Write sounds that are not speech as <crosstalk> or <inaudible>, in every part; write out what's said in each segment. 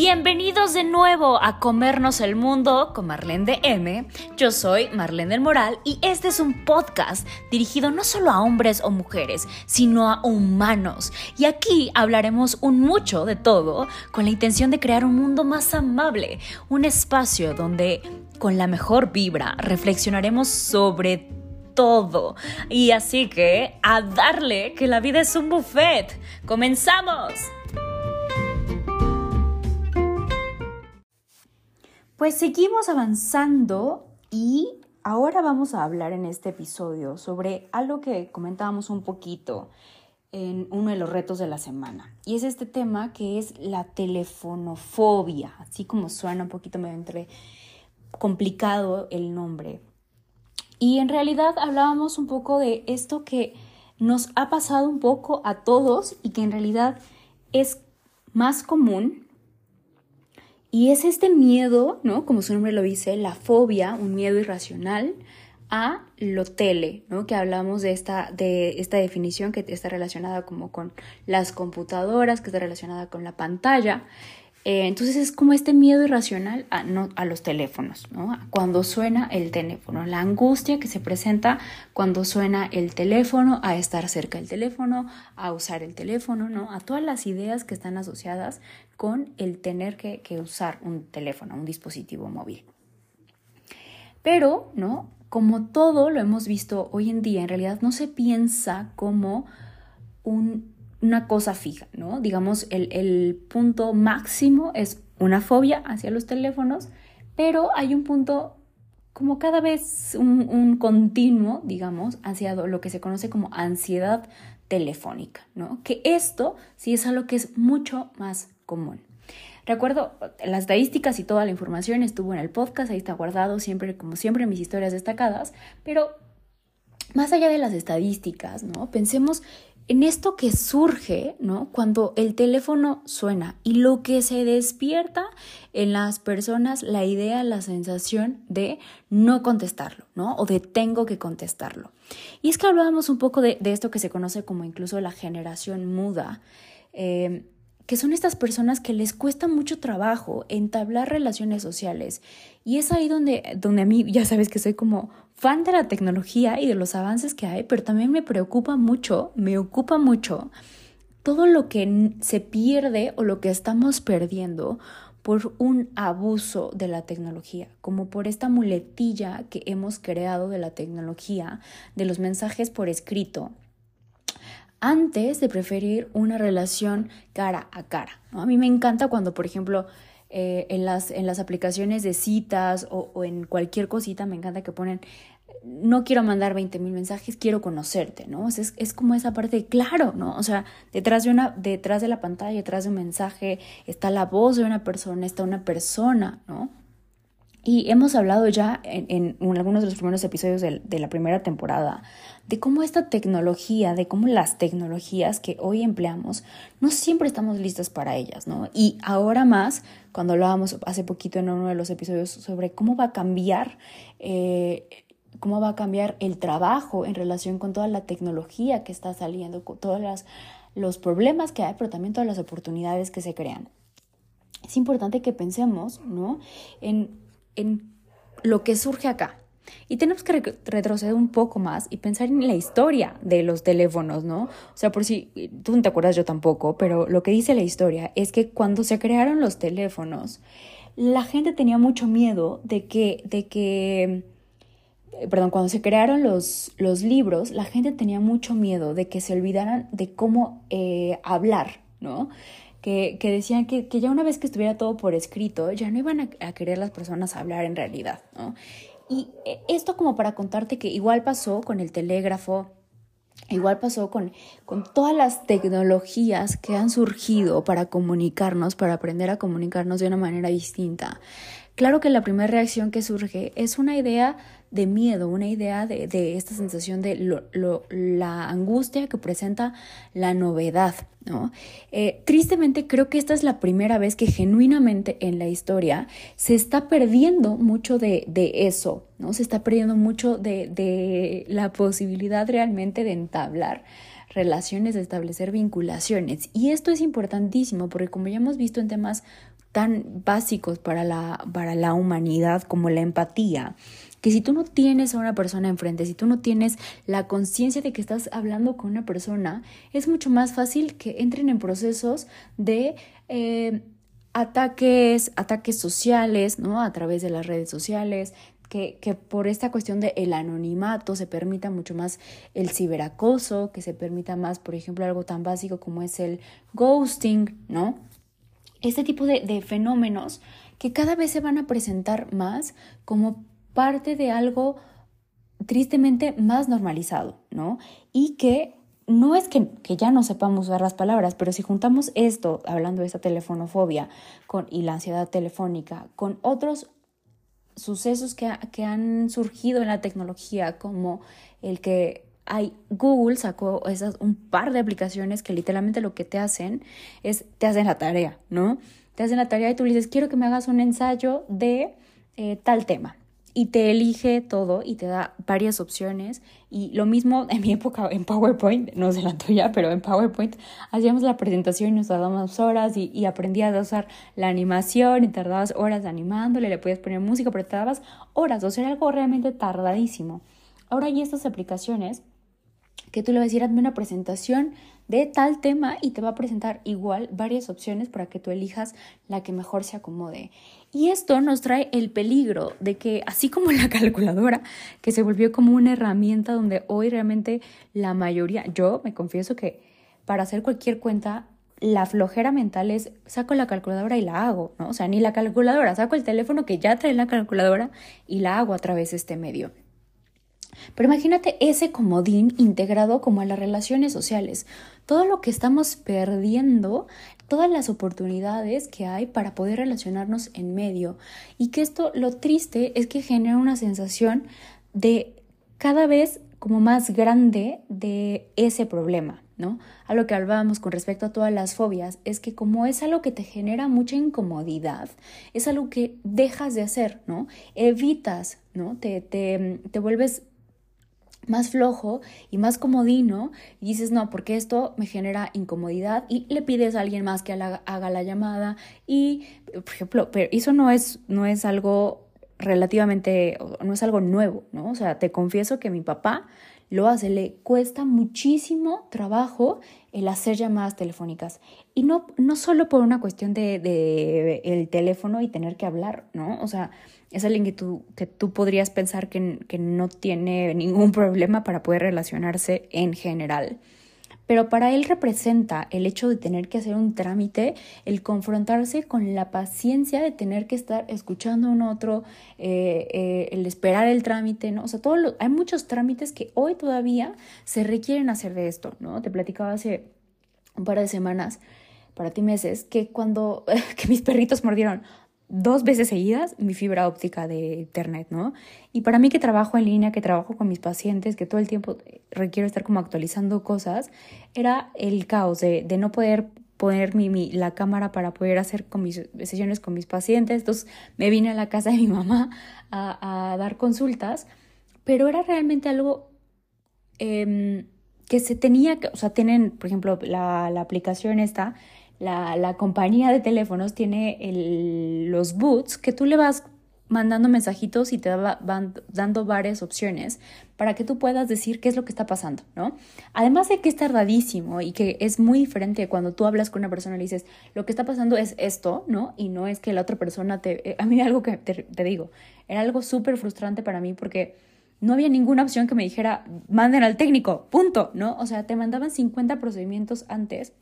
Bienvenidos de nuevo a Comernos el Mundo con Marlene de M. Yo soy Marlene del Moral y este es un podcast dirigido no solo a hombres o mujeres, sino a humanos. Y aquí hablaremos un mucho de todo con la intención de crear un mundo más amable, un espacio donde con la mejor vibra reflexionaremos sobre todo. Y así que a darle que la vida es un buffet. ¡Comenzamos! Pues seguimos avanzando y ahora vamos a hablar en este episodio sobre algo que comentábamos un poquito en uno de los retos de la semana. Y es este tema que es la telefonofobia, así como suena un poquito medio entre complicado el nombre. Y en realidad hablábamos un poco de esto que nos ha pasado un poco a todos y que en realidad es más común y es este miedo, ¿no? Como su nombre lo dice, la fobia, un miedo irracional a lo tele, ¿no? Que hablamos de esta, de esta definición que está relacionada como con las computadoras, que está relacionada con la pantalla. Eh, entonces es como este miedo irracional a, no, a los teléfonos, ¿no? Cuando suena el teléfono, la angustia que se presenta cuando suena el teléfono, a estar cerca del teléfono, a usar el teléfono, ¿no? A todas las ideas que están asociadas con el tener que, usar un teléfono, un dispositivo móvil. Pero, ¿no? Como todo lo hemos visto hoy en día, en realidad no se piensa como un una cosa fija, ¿no? Digamos, el, punto máximo es una fobia hacia los teléfonos, pero hay un punto como cada vez un, un, continuo, digamos, hacia lo que se conoce como ansiedad telefónica, ¿no? Que esto sí es algo que es mucho más común. Recuerdo, las estadísticas y toda la información estuvo en el podcast, ahí está guardado siempre, como siempre, mis historias destacadas, pero más allá de las estadísticas, ¿no? Pensemos en esto que surge, ¿no? Cuando el teléfono suena y lo que se despierta en las personas, la idea, la sensación de no contestarlo, ¿no? O de tengo que contestarlo. Y es que hablábamos un poco de, esto que se conoce como incluso la generación muda. Eh, que son estas personas que les cuesta mucho trabajo entablar relaciones sociales. Y es ahí donde, donde a mí, ya sabes que soy como fan de la tecnología y de los avances que hay, pero también me preocupa mucho, me ocupa mucho todo lo que se pierde o lo que estamos perdiendo por un abuso de la tecnología, como por esta muletilla que hemos creado de la tecnología, de los mensajes por escrito, antes de preferir una relación cara a cara. A mí me encanta cuando, por ejemplo, eh, en, las, en las aplicaciones de citas o, en cualquier cosita, me encanta que ponen, no quiero mandar 20 mil mensajes, quiero conocerte, ¿no? es, es, como esa parte de, claro, ¿no? O sea, detrás de, una, detrás de la pantalla, detrás de un mensaje, está la voz de una persona, está una persona, ¿no? Y hemos hablado ya en, algunos de los primeros episodios de, la primera temporada de cómo esta tecnología, de cómo las tecnologías que hoy empleamos, no siempre estamos listas para ellas, ¿no? Y ahora más, cuando hablábamos hace poquito en uno de los episodios sobre cómo va a cambiar, eh, cómo va a cambiar el trabajo en relación con toda la tecnología que está saliendo, con todos los problemas que hay, pero también todas las oportunidades que se crean. Es importante que pensemos, ¿no? En lo que surge acá. Y tenemos que retroceder un poco más y pensar en la historia de los teléfonos, ¿no? O sea, por si tú no te acuerdas, yo tampoco, pero lo que dice la historia es que cuando se crearon los teléfonos, la gente tenía mucho miedo de que, de que, eh, perdón, cuando se crearon los, los libros, la gente tenía mucho miedo de que se olvidaran de cómo eh, hablar, ¿no? Que, decían que, ya una vez que estuviera todo por escrito, ya no iban a, querer las personas hablar en realidad, ¿no? Y eh, esto como para contarte que igual pasó con el telégrafo, igual pasó con, con todas las tecnologías que han surgido para comunicarnos, para aprender a comunicarnos de una manera distinta. Claro que la primera reacción que surge es una idea de miedo, una idea de, esta sensación de la angustia que presenta la novedad, ¿no? Eh, tristemente creo que esta es la primera vez que genuinamente en la historia se está perdiendo mucho de, eso, ¿no? Se está perdiendo mucho de, de la posibilidad realmente de entablar relaciones, de establecer vinculaciones. Y esto es importantísimo porque como ya hemos visto en temas tan básicos para la, para la humanidad como la empatía, que si tú no tienes a una persona enfrente, si tú no tienes la conciencia de que estás hablando con una persona, es mucho más fácil que entren en procesos de eh, ataques, ataques sociales, ¿no? A través de las redes sociales, que, que, por esta cuestión del el anonimato se permita mucho más el ciberacoso, que se permita más, por ejemplo, algo tan básico como es el ghosting, ¿no? Este tipo de, fenómenos que cada vez se van a presentar más como parte de algo tristemente más normalizado, ¿no? Y que no es que, ya no sepamos usar las palabras, pero si juntamos esto, hablando de esta telefonofobia con, y la ansiedad telefónica, con otros sucesos que, que han surgido en la tecnología, como el que hay, Google sacó esas, un par de aplicaciones que literalmente lo que te hacen es, te hacen la tarea, ¿no? Te hacen la tarea y tú le dices, quiero que me hagas un ensayo de eh, tal tema y te elige todo y te da varias opciones. Y lo mismo en mi época en PowerPoint, no sé la tuya, pero en PowerPoint hacíamos la presentación y nos dábamos horas y, y aprendías a usar la animación y tardabas horas animándole, le podías poner música, pero tardabas horas, o sea, era algo realmente tardadísimo. Ahora hay estas aplicaciones que tú le vas a decir, hazme una presentación de tal tema y te va a presentar igual varias opciones para que tú elijas la que mejor se acomode. Y esto nos trae el peligro de que, así como <laughs> la calculadora, que se volvió como una herramienta donde hoy realmente la mayoría, yo me confieso que para hacer cualquier cuenta, la flojera mental es saco la calculadora y la hago, ¿no? O sea, ni la calculadora, saco el teléfono que ya trae la calculadora y la hago a través de este medio. Pero imagínate ese comodín integrado como a las relaciones sociales, todo lo que estamos perdiendo, todas las oportunidades que hay para poder relacionarnos en medio y que esto lo triste es que genera una sensación de cada vez como más grande de ese problema, ¿no? A lo que hablábamos con respecto a todas las fobias, es que como es algo que te genera mucha incomodidad, es algo que dejas de hacer, ¿no? Evitas, ¿no? Te, te, te vuelves más flojo y más comodino y dices, no, porque esto me genera incomodidad y le pides a alguien más que haga la llamada y, por ejemplo, pero eso no es, no es algo relativamente, no es algo nuevo, ¿no? O sea, te confieso que mi papá lo hace, le cuesta muchísimo trabajo el hacer llamadas telefónicas. Y no, no solo por una cuestión de, de el teléfono y tener que hablar, ¿no? O sea, es alguien que tú, que tú podrías pensar que, que no tiene ningún problema para poder relacionarse en general pero para él representa el hecho de tener que hacer un trámite, el confrontarse con la paciencia de tener que estar escuchando a un otro, eh, eh, el esperar el trámite, ¿no? O sea, hay muchos trámites que hoy todavía se requieren hacer de esto, ¿no? Te platicaba hace un par de semanas, para ti meses, que cuando <laughs> que mis perritos mordieron dos veces seguidas mi fibra óptica de internet, ¿no? Y para mí que trabajo en línea, que trabajo con mis pacientes, que todo el tiempo requiero estar como actualizando cosas, era el caos de, de no poder poner mi, mi, la cámara para poder hacer con mis sesiones con mis pacientes. Entonces me vine a la casa de mi mamá a, a dar consultas, pero era realmente algo eh, que se tenía que, o sea, tienen, por ejemplo, la, la aplicación esta la, la compañía de teléfonos tiene el, los boots que tú le vas mandando mensajitos y te van dando varias opciones para que tú puedas decir qué es lo que está pasando, ¿no? Además de que es tardadísimo y que es muy diferente cuando tú hablas con una persona y le dices, lo que está pasando es esto, ¿no? Y no es que la otra persona te... Eh, a mí <laughs> algo que te, te digo, era algo súper frustrante para mí porque no había ninguna opción que me dijera, manden al técnico, punto, ¿no? O sea, te mandaban 50 procedimientos antes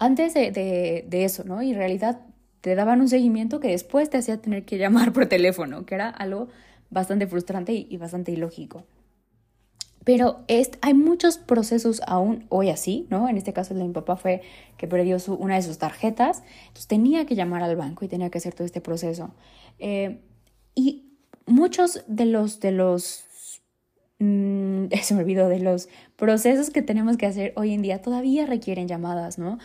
antes de, eso, ¿no? Y en realidad te daban un seguimiento que después te hacía tener que llamar por teléfono, que era algo bastante frustrante y, bastante ilógico. Pero hay muchos procesos aún hoy así, ¿no? En este caso el de mi papá fue que perdió una de sus tarjetas, entonces tenía que llamar al banco y tenía que hacer todo este proceso. Eh, y muchos de los, de los Mm, <laughs> se me olvidó de los procesos que tenemos que hacer hoy en día todavía requieren llamadas, ¿no?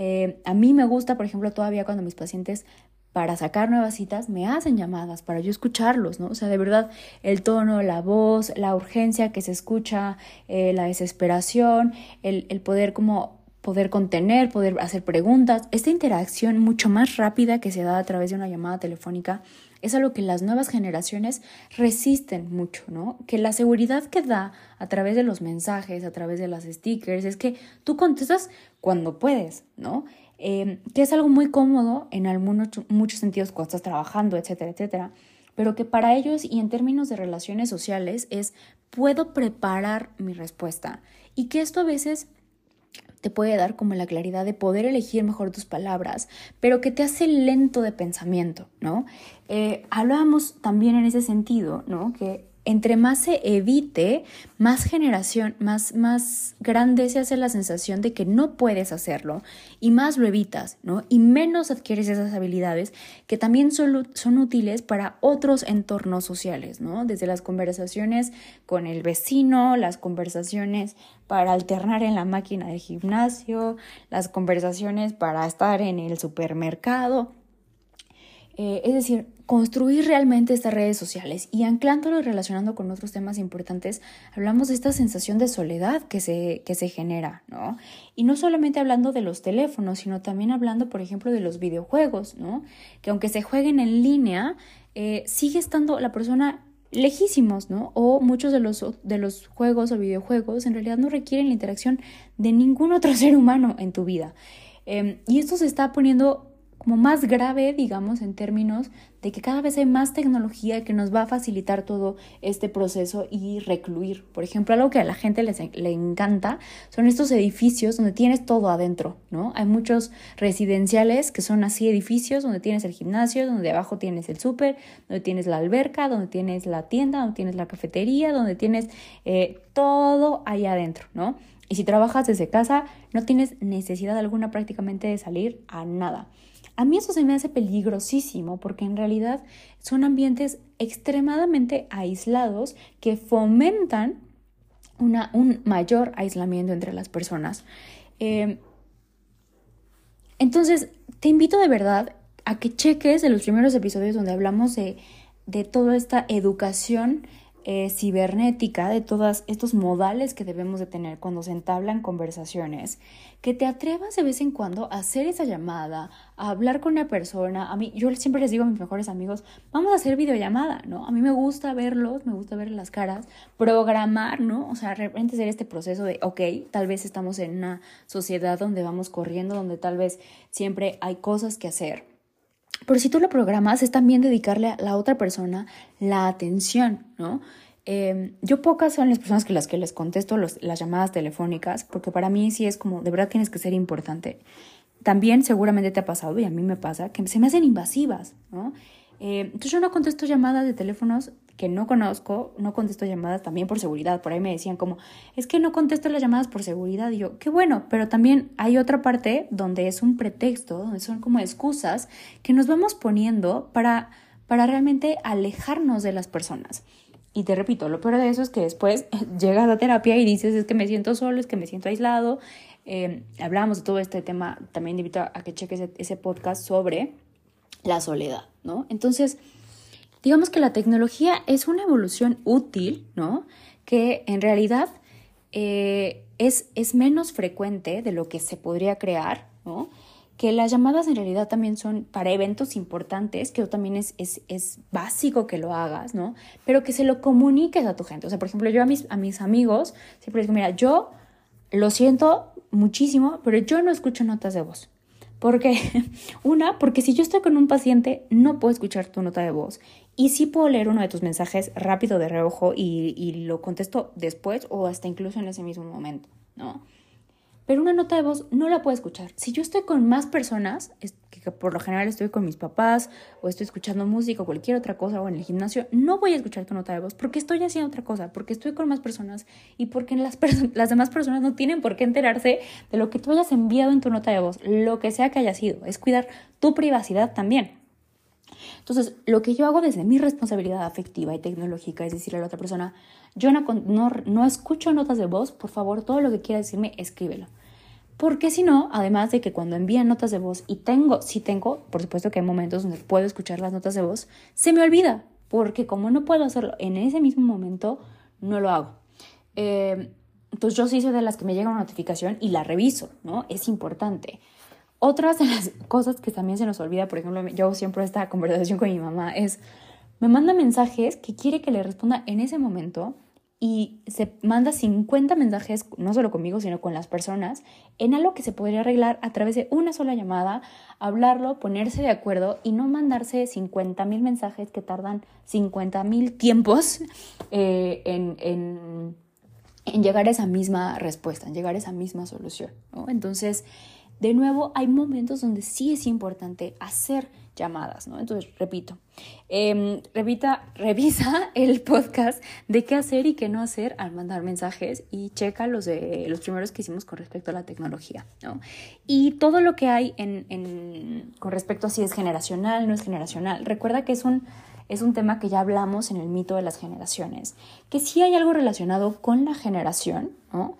Eh, a mí me gusta, por ejemplo, todavía cuando mis pacientes para sacar nuevas citas me hacen llamadas para yo escucharlos, ¿no? O sea, de verdad, el tono, la voz, la urgencia que se escucha, eh, la desesperación, el, el poder como poder contener, poder hacer preguntas. Esta interacción mucho más rápida que se da a través de una llamada telefónica es algo que las nuevas generaciones resisten mucho, ¿no? Que la seguridad que da a través de los mensajes, a través de las stickers, es que tú contestas cuando puedes, ¿no? Eh, que es algo muy cómodo en algunos, muchos sentidos cuando estás trabajando, etcétera, etcétera, pero que para ellos y en términos de relaciones sociales es puedo preparar mi respuesta y que esto a veces te puede dar como la claridad de poder elegir mejor tus palabras, pero que te hace lento de pensamiento, ¿no? Eh, hablábamos también en ese sentido, ¿no? Que entre más se evite, más generación, más, más grande se hace la sensación de que no puedes hacerlo y más lo evitas, ¿no? Y menos adquieres esas habilidades que también son, son útiles para otros entornos sociales, ¿no? Desde las conversaciones con el vecino, las conversaciones para alternar en la máquina de gimnasio, las conversaciones para estar en el supermercado. Eh, es decir, construir realmente estas redes sociales y anclándolo y relacionando con otros temas importantes, hablamos de esta sensación de soledad que se, que se genera, ¿no? Y no solamente hablando de los teléfonos, sino también hablando, por ejemplo, de los videojuegos, ¿no? Que aunque se jueguen en línea, eh, sigue estando la persona lejísimos, ¿no? O muchos de los, de los juegos o videojuegos en realidad no requieren la interacción de ningún otro <laughs> ser humano en tu vida. Em, y esto se está poniendo más grave, digamos, en términos de que cada vez hay más tecnología que nos va a facilitar todo este proceso y recluir. Por ejemplo, algo que a la gente le encanta son estos edificios donde tienes todo adentro, ¿no? Hay muchos residenciales que son así edificios donde tienes el gimnasio, donde abajo tienes el súper, donde tienes la alberca, donde tienes la tienda, donde tienes la cafetería, donde tienes eh, todo ahí adentro, ¿no? Y si trabajas desde casa, no tienes necesidad alguna prácticamente de salir a nada. A mí eso se me hace peligrosísimo porque en realidad son ambientes extremadamente aislados que fomentan una, un mayor aislamiento entre las personas. Eh, entonces, te invito de verdad a que cheques de los primeros episodios donde hablamos de, de toda esta educación eh, cibernética, de todos estos modales que debemos de tener cuando se entablan conversaciones, que te atrevas de vez en cuando a hacer esa llamada, a hablar con una persona. A mí, yo siempre les digo a mis mejores amigos, vamos a hacer videollamada, ¿no? A mí me gusta verlos, me gusta ver las caras, programar, ¿no? O sea, de repente hacer este proceso de, ok, tal vez estamos en una sociedad donde vamos corriendo, donde tal vez siempre hay cosas que hacer pero si tú lo programas, es también dedicarle a la otra persona la atención, ¿no? Em, yo pocas son las personas que las que les contesto las llamadas telefónicas, porque para mí sí es como, de verdad tienes que ser importante. También seguramente te ha pasado, y a mí me pasa, que se me hacen invasivas, ¿no? Eh, entonces yo no contesto llamadas de teléfonos que no conozco, no contesto llamadas también por seguridad. Por ahí me decían como, es que no contesto las llamadas por seguridad. Y yo, qué bueno, pero también hay otra parte donde es un pretexto, donde son como excusas que nos vamos poniendo para, para realmente alejarnos de las personas. Y te repito, lo peor de eso es que después <laughs> llegas a terapia y dices, es que me siento solo, es que me siento aislado. Eh, hablamos de todo este tema, también te invito a que cheques ese podcast sobre la soledad, ¿no? Entonces, digamos que la tecnología es una evolución útil, ¿no? Que en realidad eh, es, es menos frecuente de lo que se podría crear, ¿no? que las llamadas en realidad también son para eventos importantes, que también es, es, es, básico que lo hagas, ¿no? Pero que se lo comuniques a tu gente. O sea, por ejemplo, yo a mis, a mis amigos siempre digo, mira, yo lo siento muchísimo, pero yo no escucho notas de voz. Porque, <laughs> una, porque si yo estoy con un paciente, no puedo escuchar tu nota de voz. Y sí puedo leer uno de tus mensajes rápido de reojo y, lo contesto después o hasta incluso en ese mismo momento, ¿no? pero una nota de voz no la puedo escuchar. Si yo estoy con más personas, que por lo general estoy con mis papás o estoy escuchando música o cualquier otra cosa o en el gimnasio, no voy a escuchar tu nota de voz porque estoy haciendo otra cosa, porque estoy con más personas y porque las, <laughs> las demás personas no tienen por qué enterarse de lo que tú hayas enviado en tu nota de voz, lo que sea que haya sido. Es cuidar tu privacidad también. Entonces, lo que yo hago desde mi responsabilidad afectiva y tecnológica es decirle a la otra persona, yo no, no, no escucho notas de voz, por favor, todo lo que quiera decirme, escríbelo. Porque si no, además de que cuando envían notas de voz y tengo, si tengo, por supuesto que hay momentos donde puedo escuchar las notas de voz, se me olvida, porque como no puedo hacerlo en ese mismo momento, no lo hago. Eh, Entonces yo sí soy de las que me llega una notificación y la reviso, ¿no? Es importante. Otras de las cosas que también se nos olvida, por ejemplo, yo siempre esta conversación con mi mamá es, me manda mensajes que quiere que le responda en ese momento y se manda 50 mensajes, no solo conmigo, sino con las personas, en algo que se podría arreglar a través de una sola llamada, hablarlo, ponerse de acuerdo y no mandarse 50 mil mensajes que tardan 50 mil tiempos eh, en, en, en, llegar a esa misma respuesta, en llegar a esa misma solución. Entonces, de nuevo, hay momentos donde sí es importante hacer llamadas, ¿no? Entonces, repito, em, <laughs> revisa el podcast de qué hacer y qué no hacer al mandar mensajes y checa los, de, los primeros que hicimos con respecto a la tecnología, ¿no? Y todo lo que hay en, con respecto a si es generacional, no es generacional. Recuerda que es un, es un tema que ya hablamos en el mito de las generaciones, que sí hay algo relacionado con la generación, ¿no?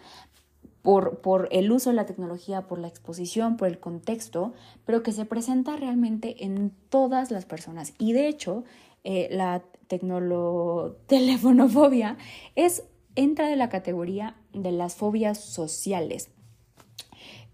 Por, el uso de la tecnología, por la exposición, por el contexto, pero que se presenta realmente en todas las personas. Y de hecho, eh, la <laughs> telefonofobia es, entra de la categoría de las fobias sociales.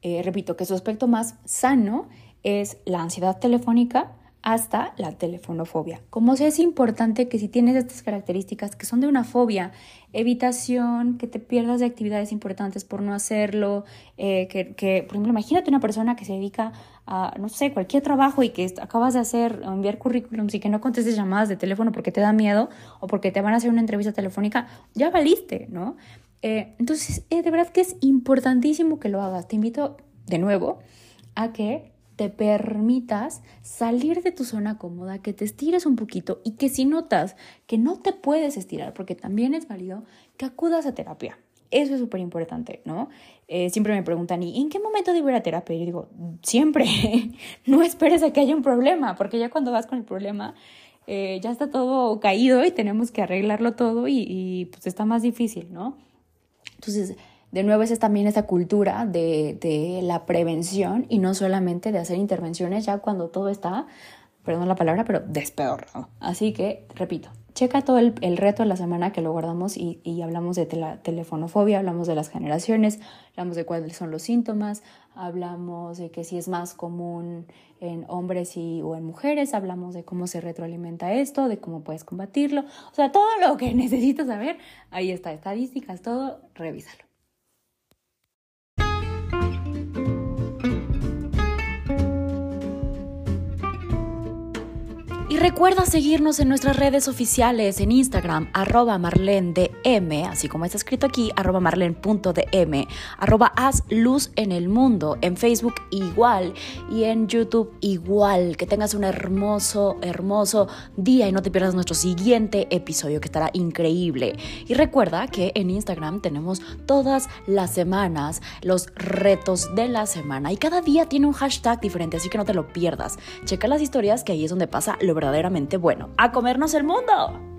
Eh, repito que su aspecto más sano es la ansiedad telefónica, hasta la telefonofobia. Como si es importante que si tienes estas características que son de una fobia, evitación, que te pierdas de actividades importantes por no hacerlo, eh, que, por ejemplo, imagínate una persona que se dedica a, no sé, cualquier trabajo y que acabas de hacer, enviar currículums y que no contestes llamadas de teléfono porque te da miedo o porque te van a hacer una entrevista telefónica, ya valiste, ¿no? Eh, entonces, eh, de verdad que es importantísimo que lo hagas. Te invito de nuevo a que te permitas salir de tu zona cómoda, que te estires un poquito y que si notas que no te puedes estirar, porque también es válido, que acudas a terapia. Eso es súper importante, ¿no? Eh, siempre me preguntan, ¿y en qué momento debo ir a terapia? Y digo, siempre, <laughs> no esperes a que haya un problema, porque ya cuando vas con el problema, eh, ya está todo caído y tenemos que arreglarlo todo y pues está más difícil, ¿no? Entonces, de nuevo, es también esa cultura de, la prevención y no solamente de hacer intervenciones ya cuando todo está, perdón la palabra, pero despedorrado. Así que, repito, checa todo el, reto de la semana que lo guardamos y, hablamos de la telefonofobia, hablamos de las generaciones, hablamos de cuáles son los síntomas, hablamos de que si es más común en hombres y, o en mujeres, hablamos de cómo se retroalimenta esto, de cómo puedes combatirlo, o sea, todo lo que <laughs> necesitas saber, ahí está, estadísticas, todo, revísalo. Recuerda seguirnos en nuestras redes oficiales en Instagram, arroba marlendm, así como está escrito aquí, arroba marlen.dm, arroba haz luz en el mundo, en Facebook igual y en YouTube igual. Que tengas un hermoso, hermoso día y no te pierdas nuestro siguiente episodio que estará increíble. Y recuerda que en Instagram tenemos todas las semanas los retos de la semana y cada día tiene un hashtag diferente, así que no te lo pierdas. Checa las historias que ahí es donde pasa lo verdaderamente bueno. ¡A comernos el mundo!